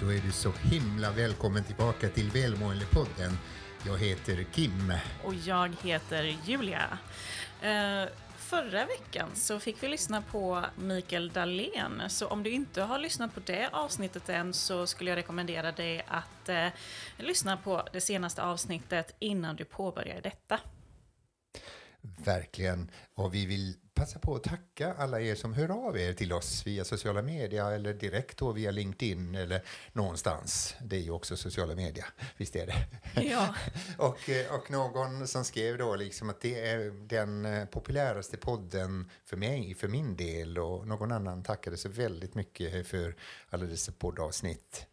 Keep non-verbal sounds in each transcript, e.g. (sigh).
Då är du så himla välkommen tillbaka till Välmåendepodden. Jag heter Kim. Och jag heter Julia. Uh, förra veckan så fick vi lyssna på Mikael Dahlén. Så om du inte har lyssnat på det avsnittet än så skulle jag rekommendera dig att uh, lyssna på det senaste avsnittet innan du påbörjar detta. Verkligen. Och vi vill passa på att tacka alla er som hör av er till oss via sociala medier eller direkt då via LinkedIn eller någonstans. Det är ju också sociala medier, visst är det? Ja. (laughs) och, eh, och någon som skrev då liksom att det är den eh, populäraste podden för mig, för min del och någon annan tackade så väldigt mycket för alla dessa poddavsnitt.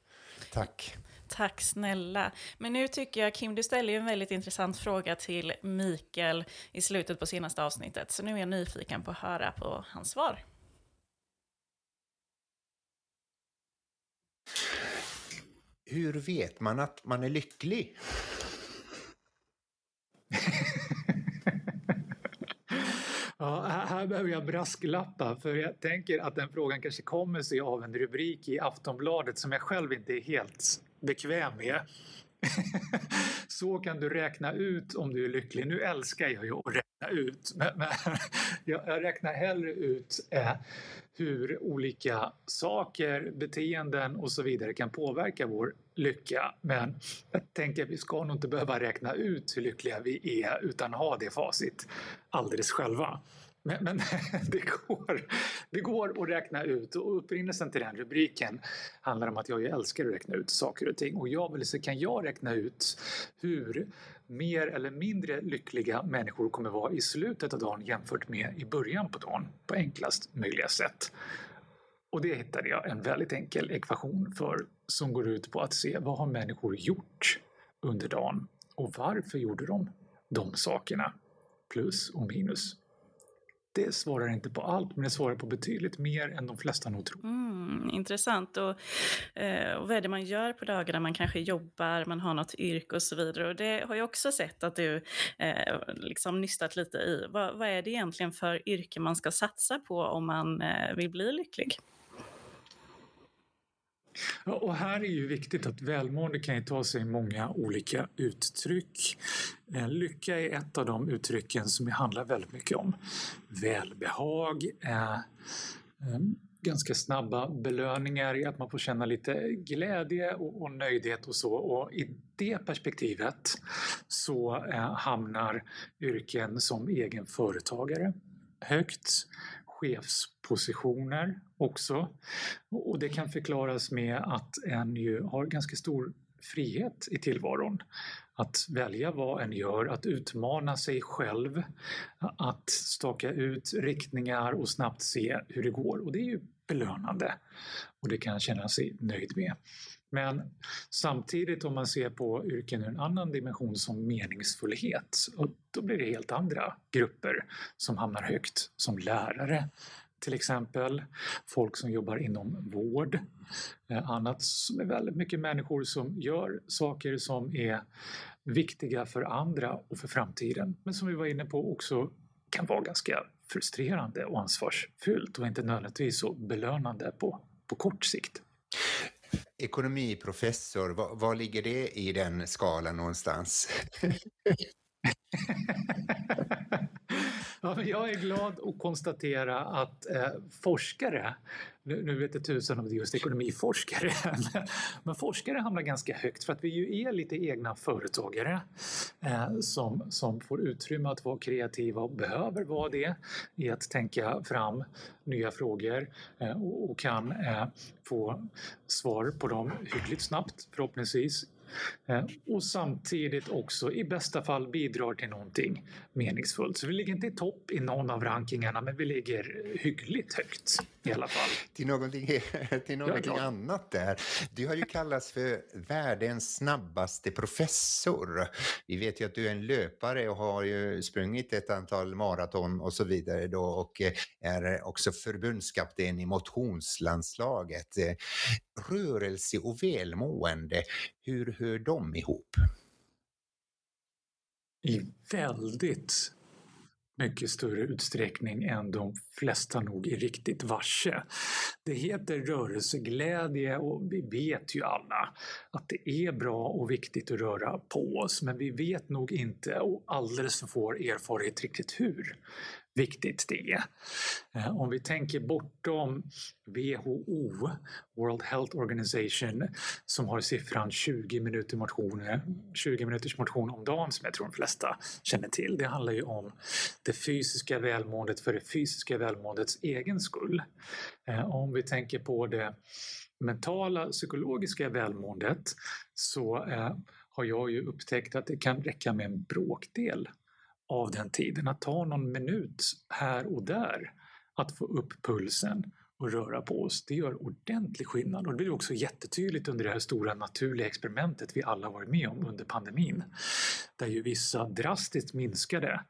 Tack. Tack snälla. Men nu tycker jag, Kim, du ställer ju en väldigt intressant fråga till Mikael i slutet på senaste avsnittet. Så nu är jag nyfiken på att höra på hans svar. Hur vet man att man är lycklig? (laughs) Ja, här behöver jag brasklappa för jag tänker att den frågan kanske kommer sig av en rubrik i Aftonbladet som jag själv inte är helt bekväm med. (laughs) Så kan du räkna ut om du är lycklig. Nu älskar jag ju att räkna ut men, men (laughs) jag räknar hellre ut eh, hur olika saker, beteenden och så vidare kan påverka vår lycka. Men jag tänker att vi ska nog inte behöva räkna ut hur lyckliga vi är utan ha det facit alldeles själva. Men, men (laughs) det, går, det går att räkna ut och upprinnelsen till den rubriken handlar om att jag älskar att räkna ut saker och ting och jag vill så kan jag räkna ut hur mer eller mindre lyckliga människor kommer vara i slutet av dagen jämfört med i början på dagen på enklast möjliga sätt. Och det hittade jag en väldigt enkel ekvation för som går ut på att se vad har människor gjort under dagen och varför gjorde de de sakerna? Plus och minus det svarar inte på allt, men det svarar på betydligt mer än de flesta nog tror. Mm, intressant. Och, eh, och vad är det man gör på dagarna? Man kanske jobbar, man har något yrke och så vidare. Och det har jag också sett att du eh, liksom nystat lite i. Vad, vad, är det egentligen för yrke man ska satsa på om man eh, vill bli lycklig? Och här är ju viktigt att välmående kan ju ta sig många olika uttryck. Eh, lycka är ett av de uttrycken som det handlar väldigt mycket om välbehag, eh, eh, ganska snabba belöningar i att man får känna lite glädje och, och nöjdhet och så. Och i det perspektivet så eh, hamnar yrken som egen företagare högt chefspositioner också. Och det kan förklaras med att en ju har ganska stor frihet i tillvaron. Att välja vad en gör, att utmana sig själv, att staka ut riktningar och snabbt se hur det går. Och det är ju belönande och det kan jag känna sig nöjd med. Men samtidigt om man ser på yrken ur en annan dimension som meningsfullhet, då blir det helt andra grupper som hamnar högt, som lärare till exempel, folk som jobbar inom vård, eh, annat som är väldigt mycket människor som gör saker som är viktiga för andra och för framtiden, men som vi var inne på också kan vara ganska frustrerande och ansvarsfyllt och inte nödvändigtvis så belönande på, på kort sikt. Ekonomiprofessor, var, var ligger det i den skalan någonstans? (laughs) Ja, men jag är glad att konstatera att eh, forskare, nu, nu vet jag tusan om det är just ekonomiforskare, (laughs) men forskare hamnar ganska högt för att vi ju är lite egna företagare eh, som, som får utrymme att vara kreativa och behöver vara det i att tänka fram nya frågor eh, och, och, kan eh, få svar på dem hyggligt snabbt förhoppningsvis och samtidigt också i bästa fall bidrar till någonting meningsfullt. Så vi ligger inte i topp i någon av rankingarna men vi ligger hyggligt högt i alla fall. till någonting, (laughs) till någonting annat där. Du har ju kallats för världens snabbaste professor. Vi vet ju att du är en löpare och har ju sprungit ett antal maraton och så vidare då och eh, är också förbundskapten i motionslandslaget. Eh, rörelse och välmående, hur hör de ihop? I väldigt mycket större utsträckning än de flesta nog är riktigt varse. Det heter rörelseglädje och vi vet ju alla att det är bra och viktigt att röra på oss men vi vet nog inte och alldeles för få erfarenhet riktigt hur viktigt det är. Eh, om vi tänker bortom WHO, World Health Organization, som har siffran 20 minuter motion, eh, 20 minuters motion om dagen som jag tror de flesta känner till. Det handlar ju om det fysiska välmåendet för det fysiska välmåendets egen skull. Eh, om vi tänker på det mentala psykologiska välmåendet så har jag ju upptäckt att det kan räcka med en bråkdel av den tiden. Att ta någon minut här och där att få upp pulsen och röra på oss, det gör ordentlig skillnad. Och det blir också jättetydligt under det här stora naturliga experimentet vi alla varit med om under pandemin. Där ju vissa drastiskt minskade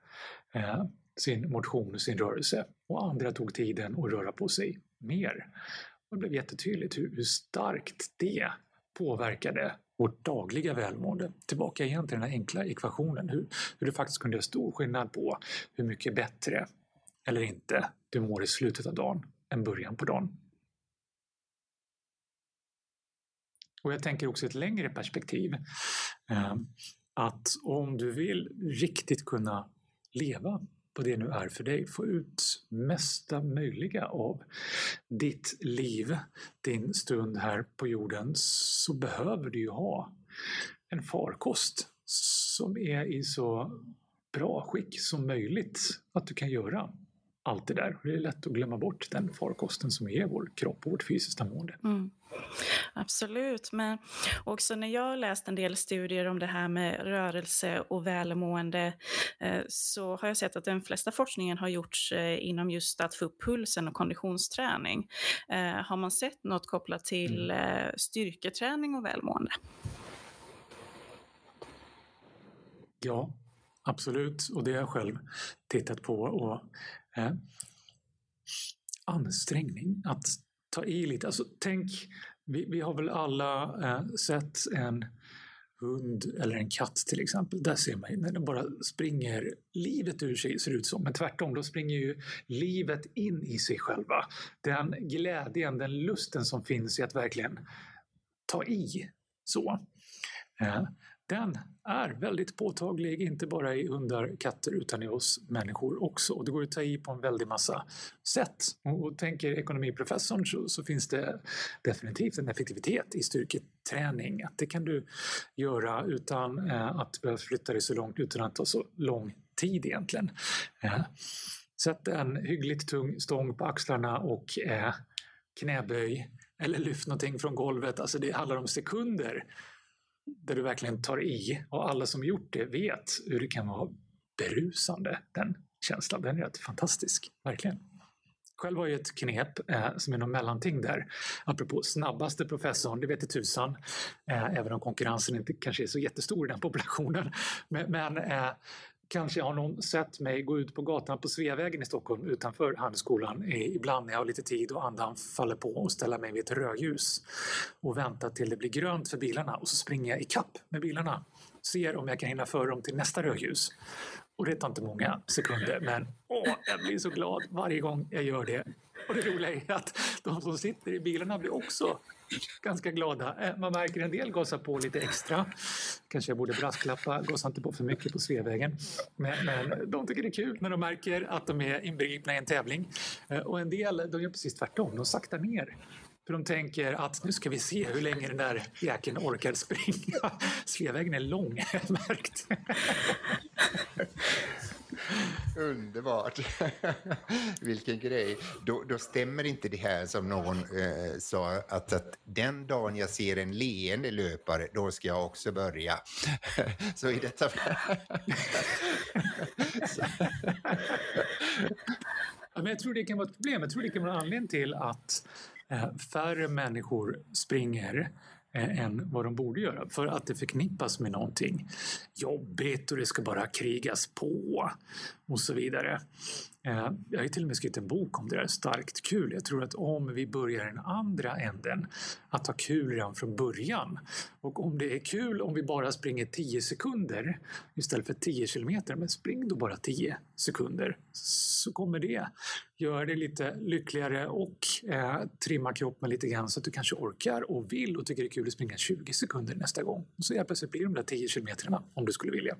eh, sin motion och sin rörelse och andra tog tiden att röra på sig mer. Och det blev jättetydligt hur, hur starkt det påverkade vårt dagliga välmående. Tillbaka igen till den här enkla ekvationen, hur, hur du faktiskt kunde göra stor skillnad på hur mycket bättre eller inte du mår i slutet av dagen än början på dagen. Och jag tänker också ett längre perspektiv. Eh, att om du vill riktigt kunna leva vad det nu är för dig. Få ut mesta möjliga av ditt liv, din stund här på jorden, så behöver du ju ha en farkost som är i så bra skick som möjligt att du kan göra allt det där. Det är lätt att glömma bort den farkosten som är vår kropp och vårt fysiska mående. Mm. Absolut, men också när jag har läst en del studier om det här med rörelse och välmående eh, så har jag sett att den flesta forskningen har gjorts eh, inom just att få upp pulsen och konditionsträning. Eh, har man sett något kopplat till mm. styrketräning och välmående? Ja, absolut. Och det har jag själv tittat på. Och, eh, ansträngning, att ta i lite. Alltså, tänk, vi, vi har väl alla eh, sett en hund eller en katt till exempel. Där ser man när den bara springer livet ur sig, ser det ut som. Men tvärtom, då springer ju livet in i sig själva. Den glädjen, den lusten som finns i att verkligen ta i. Så. Eh, den är väldigt påtaglig, inte bara i hundar, katter utan i oss människor också. Och det går att ta i på en väldig massa sätt. Och, tänker ekonomiprofessorn så, så, finns det definitivt en effektivitet i styrketräning. Att det kan du göra utan eh, att behöva flytta dig så långt, utan att ta så lång tid egentligen. Eh, sätt en hyggligt tung stång på axlarna och eh, knäböj eller lyft någonting från golvet. Alltså det handlar om sekunder där du verkligen tar i och alla som gjort det vet hur det kan vara berusande, den känslan. Den är rätt fantastisk, verkligen. Själv har jag ett knep eh, som är något mellanting där. Apropå snabbaste professorn, det vet tusan. Eh, även om konkurrensen inte kanske är så jättestor i den populationen. Men, men eh, Kanske har någon sett mig gå ut på gatan på Sveavägen i Stockholm utanför Handelsskolan ibland när jag har lite tid och andan faller på och ställa mig vid ett rödljus och vänta till det blir grönt för bilarna och så springer jag i kapp med bilarna. Ser om jag kan hinna före dem till nästa rödljus. Och det tar inte många sekunder men åh, jag blir så glad varje gång jag gör det. Och det roliga är att de som sitter i bilarna blir också ganska glada. Eh, man märker en del gasar på lite extra. Kanske jag borde brasklappa, gasa inte på för mycket på Sveavägen. Men, men de tycker det är kul när de märker att de är inbegripna i en tävling. Eh, och en del de gör precis tvärtom, de saktar ner. För de tänker att nu ska vi se hur länge den där jäkeln orkar springa. Sveavägen är lång, (laughs) märkt. (laughs) Underbart. (laughs) Vilken grej. Då, då, stämmer inte det här som någon eh, sa att, att den dagen jag ser en leende löpare, då ska jag också börja. (laughs) Så i detta ja, men Jag tror det kan vara ett problem. Jag tror det kan vara en anledning till att eh, färre människor springer än vad de borde göra för att det förknippas med någonting jobbigt och det ska bara krigas på och så vidare. Eh, jag har till och med skrivit en bok om det där, Starkt kul. Jag tror att om vi börjar den andra änden, att ha kul redan från början. Och om det är kul om vi bara springer 10 sekunder istället för 10 kilometer, men spring då bara 10 sekunder, så kommer det göra dig lite lyckligare och eh, trimma kroppen lite grann så att du kanske orkar och vill och tycker det är kul att springa 20 sekunder nästa gång. Så helt plötsligt blir de där 10 kilometerna om du skulle vilja.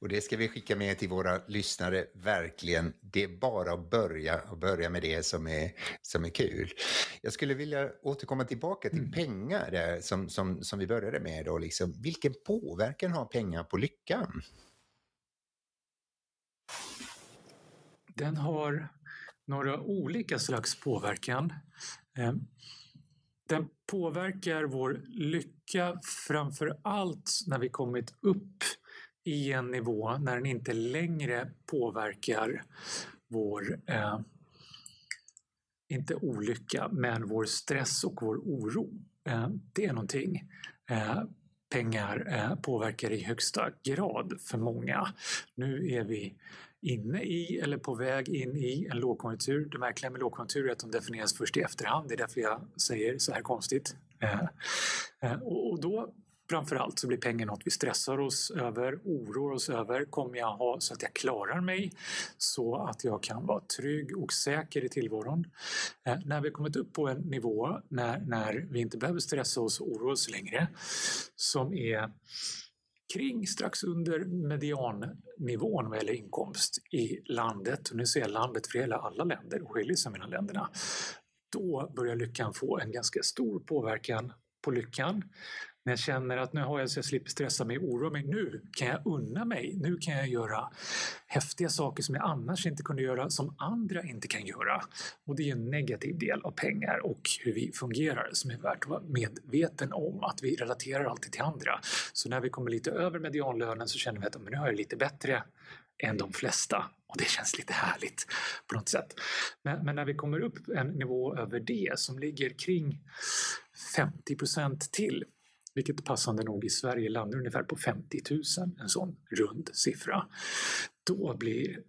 Och det ska vi skicka med till våra lyssnare, verkligen. Det är bara att börja och börja med det som är, som är kul. Jag skulle vilja återkomma tillbaka till mm. pengar där, som, som, som vi började med. Då, liksom. Vilken påverkan har pengar på lyckan? Den har några olika slags påverkan. Eh, den påverkar vår lycka framför allt när vi kommit upp i en nivå när den inte längre påverkar vår, eh, inte olycka, men vår stress och vår oro. Eh, det är någonting eh, pengar eh, påverkar i högsta grad för många. Nu är vi inne i eller på väg in i en lågkonjunktur. Det märkliga med lågkonjunktur är att de definieras först i efterhand. Det är därför jag säger så här konstigt. Eh, eh och då Framförallt så blir pengar något vi stressar oss över, oroar oss över. Kommer jag ha så att jag klarar mig? Så att jag kan vara trygg och säker i tillvaron. Eh, när vi kommit upp på en nivå när, när vi inte behöver stressa oss och oroa oss längre som är kring strax under mediannivån vad gäller inkomst i landet. Och nu ser jag landet för hela alla länder och skiljer sig mellan länderna. Då börjar lyckan få en ganska stor påverkan på lyckan. När jag känner att nu har jag så jag slipper stressa mig och oroa mig. Nu kan jag unna mig. Nu kan jag göra häftiga saker som jag annars inte kunde göra, som andra inte kan göra. Och det är en negativ del av pengar och hur vi fungerar som är värt att vara medveten om att vi relaterar alltid till andra. Så när vi kommer lite över medianlönen så känner vi att men nu har jag lite bättre än de flesta och det känns lite härligt på något sätt. Men, men, när vi kommer upp en nivå över det som ligger kring 50 procent till vilket passande nog i Sverige landar ungefär på 50 000, en sån rund siffra. Då blir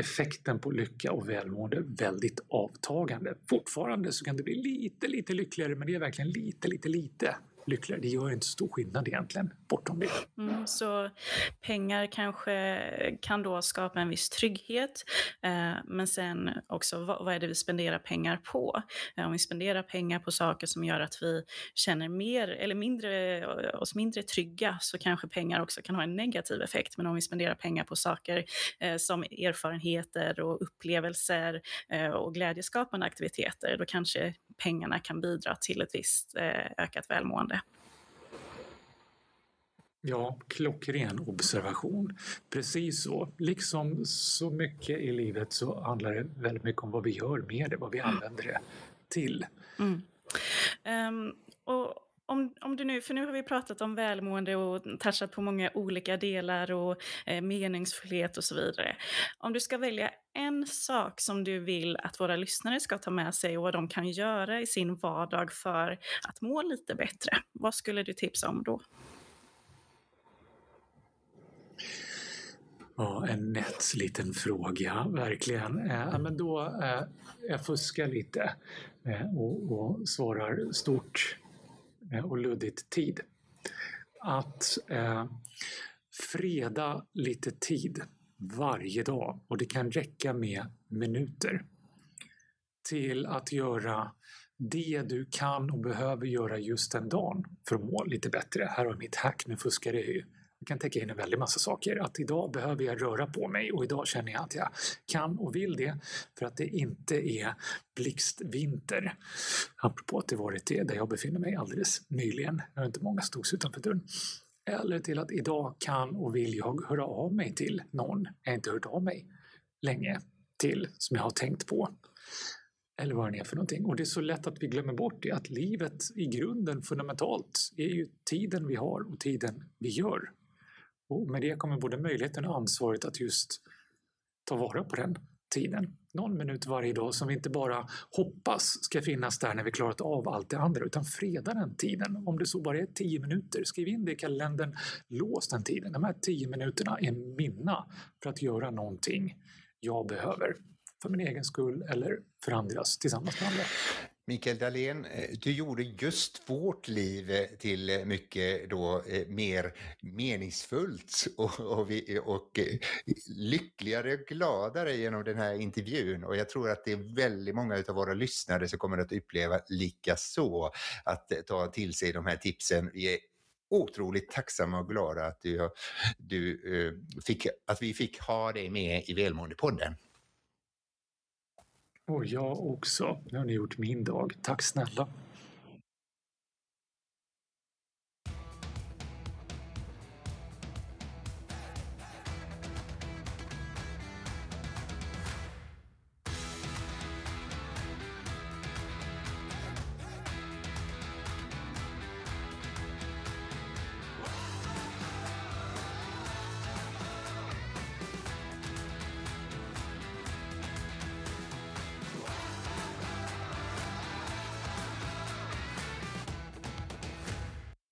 effekten på lycka och välmående väldigt avtagande. Fortfarande så kan det bli lite, lite lyckligare, men det är verkligen lite, lite, lite lyckligare. Det gör inte så stor skillnad egentligen bortom det. Mm, så pengar kanske kan då skapa en viss trygghet, eh, men sen också vad, vad, är det vi spenderar pengar på? Eh, om vi spenderar pengar på saker som gör att vi känner mer eller mindre, eh, oss mindre trygga så kanske pengar också kan ha en negativ effekt. Men om vi spenderar pengar på saker eh, som erfarenheter och upplevelser eh, och glädjeskapande aktiviteter, då kanske pengarna kan bidra till ett visst eh, ökat välmående. Ja, klockren observation. Precis så. Liksom så mycket i livet så handlar det väldigt mycket om vad vi gör med det, vad vi använder det till. Mm. Um, och om, om du nu, för nu har vi pratat om välmående och touchat på många olika delar och eh, meningsfullhet och så vidare. Om du ska välja en sak som du vill att våra lyssnare ska ta med sig och vad de kan göra i sin vardag för att må lite bättre, vad skulle du tipsa om då? Ja, en nätt liten fråga, verkligen. Eh, men då, eh, jag fuskar lite eh, och, och svarar stort Eh, och luddigt tid. Att eh, freda lite tid varje dag och det kan räcka med minuter till att göra det du kan och behöver göra just den dagen för att må lite bättre. Här har mitt hack, nu fuskar jag ju. Kan täcka in en väldig massa saker. Att idag behöver jag röra på mig och idag känner jag att jag kan och vill det för att det inte är blixtvinter. Apropå att det varit det där jag befinner mig alldeles nyligen. Jag har inte många stod utanför dörren. Eller till att idag kan och vill jag höra av mig till någon jag inte hört av mig länge till som jag har tänkt på. Eller vad det är för någonting. Och det är så lätt att vi glömmer bort det, att livet i grunden fundamentalt är ju tiden vi har och tiden vi gör. Och med det kommer både möjligheten och ansvaret att just ta vara på den tiden. Någon minut varje dag som vi inte bara hoppas ska finnas där när vi klarat av allt det andra utan freda den tiden. Om det så bara är tio minuter, skriv in det i kalendern, lås den tiden. De här tio minuterna är mina för att göra någonting jag behöver. För min egen skull eller för andras tillsammans med andra. Mikael Dahlén, eh, du gjorde just vårt liv eh, till eh, mycket då mer meningsfullt (laughs) och, och, vi, och lyckligare och gladare genom den här intervjun. Och jag tror att det är väldigt många av våra lyssnare som kommer att uppleva lika så att ta till sig de här tipsen. Vi är otroligt tacksamma och glada att, du, du, fick, att vi fick ha dig med i Välmåendepodden. Och jag också. Nu har ni gjort min dag. Tack snälla.